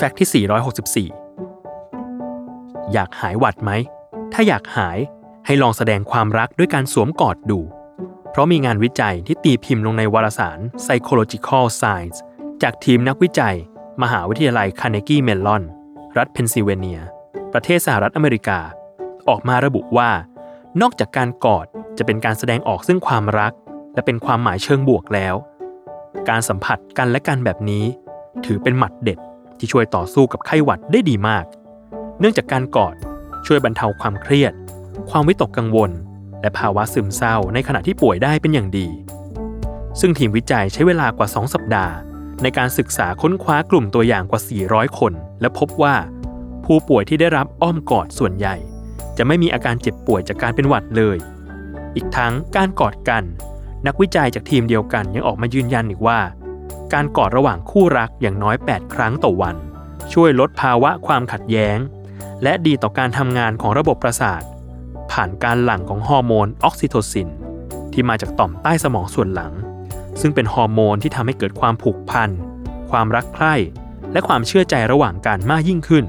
fact ที่ 464 อยากหายหวัดไหม ถ้าอยากหายให้ลองแสดงความรักด้วยการสวมกอดดู เพราะมีงานวิจัยที่ตีพิมพ์ลงในวารสาร Psychological Science จากทีมนักวิจัย มหาวิทยาลัยคาร์เนกีเมลลอน รัฐเพนซิลเวเนีย ประเทศสหรัฐอเมริกา ออกมาระบุว่า นอกจากการกอดจะเป็นการแสดงออกซึ่งความรัก และเป็นความหมายเชิงบวกแล้ว การสัมผัสกันและกันแบบนี้ ถือเป็นหมัดเด็ด ที่ช่วยต่อสู้กับไข้หวัดได้ดีมาก เนื่องจากการกอดช่วยบรรเทาความเครียด ความวิตกกังวล และภาวะซึมเศร้าในขณะที่ป่วยได้เป็นอย่างดี ซึ่งทีมวิจัยใช้เวลากว่า 2 สัปดาห์ ในการศึกษาค้นคว้ากลุ่มตัวอย่างกว่า 400 คน และพบว่า ผู้ป่วยที่ได้รับอ้อมกอดส่วนใหญ่ จะไม่มีอาการเจ็บป่วยจากการเป็นหวัดเลย อีกทั้งการกอดกัน นักวิจัยจากทีมเดียวกันยังออกมายืนยันอีกว่า การกอดระหว่างคู่รักอย่างน้อย 8 ครั้งต่อวัน ช่วยลดภาวะความขัดแย้ง และดีต่อการทำงานของระบบประสาท ผ่านการหลั่งของฮอร์โมนออกซิโทซิน ที่มาจากต่อมใต้สมองส่วนหลัง ซึ่งเป็นฮอร์โมนที่ทำให้เกิดความผูกพัน ความรักใคร่และความเชื่อใจระหว่างกันมากยิ่งขึ้น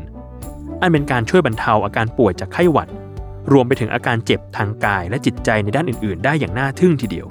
อันเป็นการช่วยบรรเทาอาการป่วยจากไข้หวัด รวมไปถึงอาการเจ็บทางกายและจิตใจในด้านอื่น ๆ ได้อย่างน่าทึ่งทีเดียว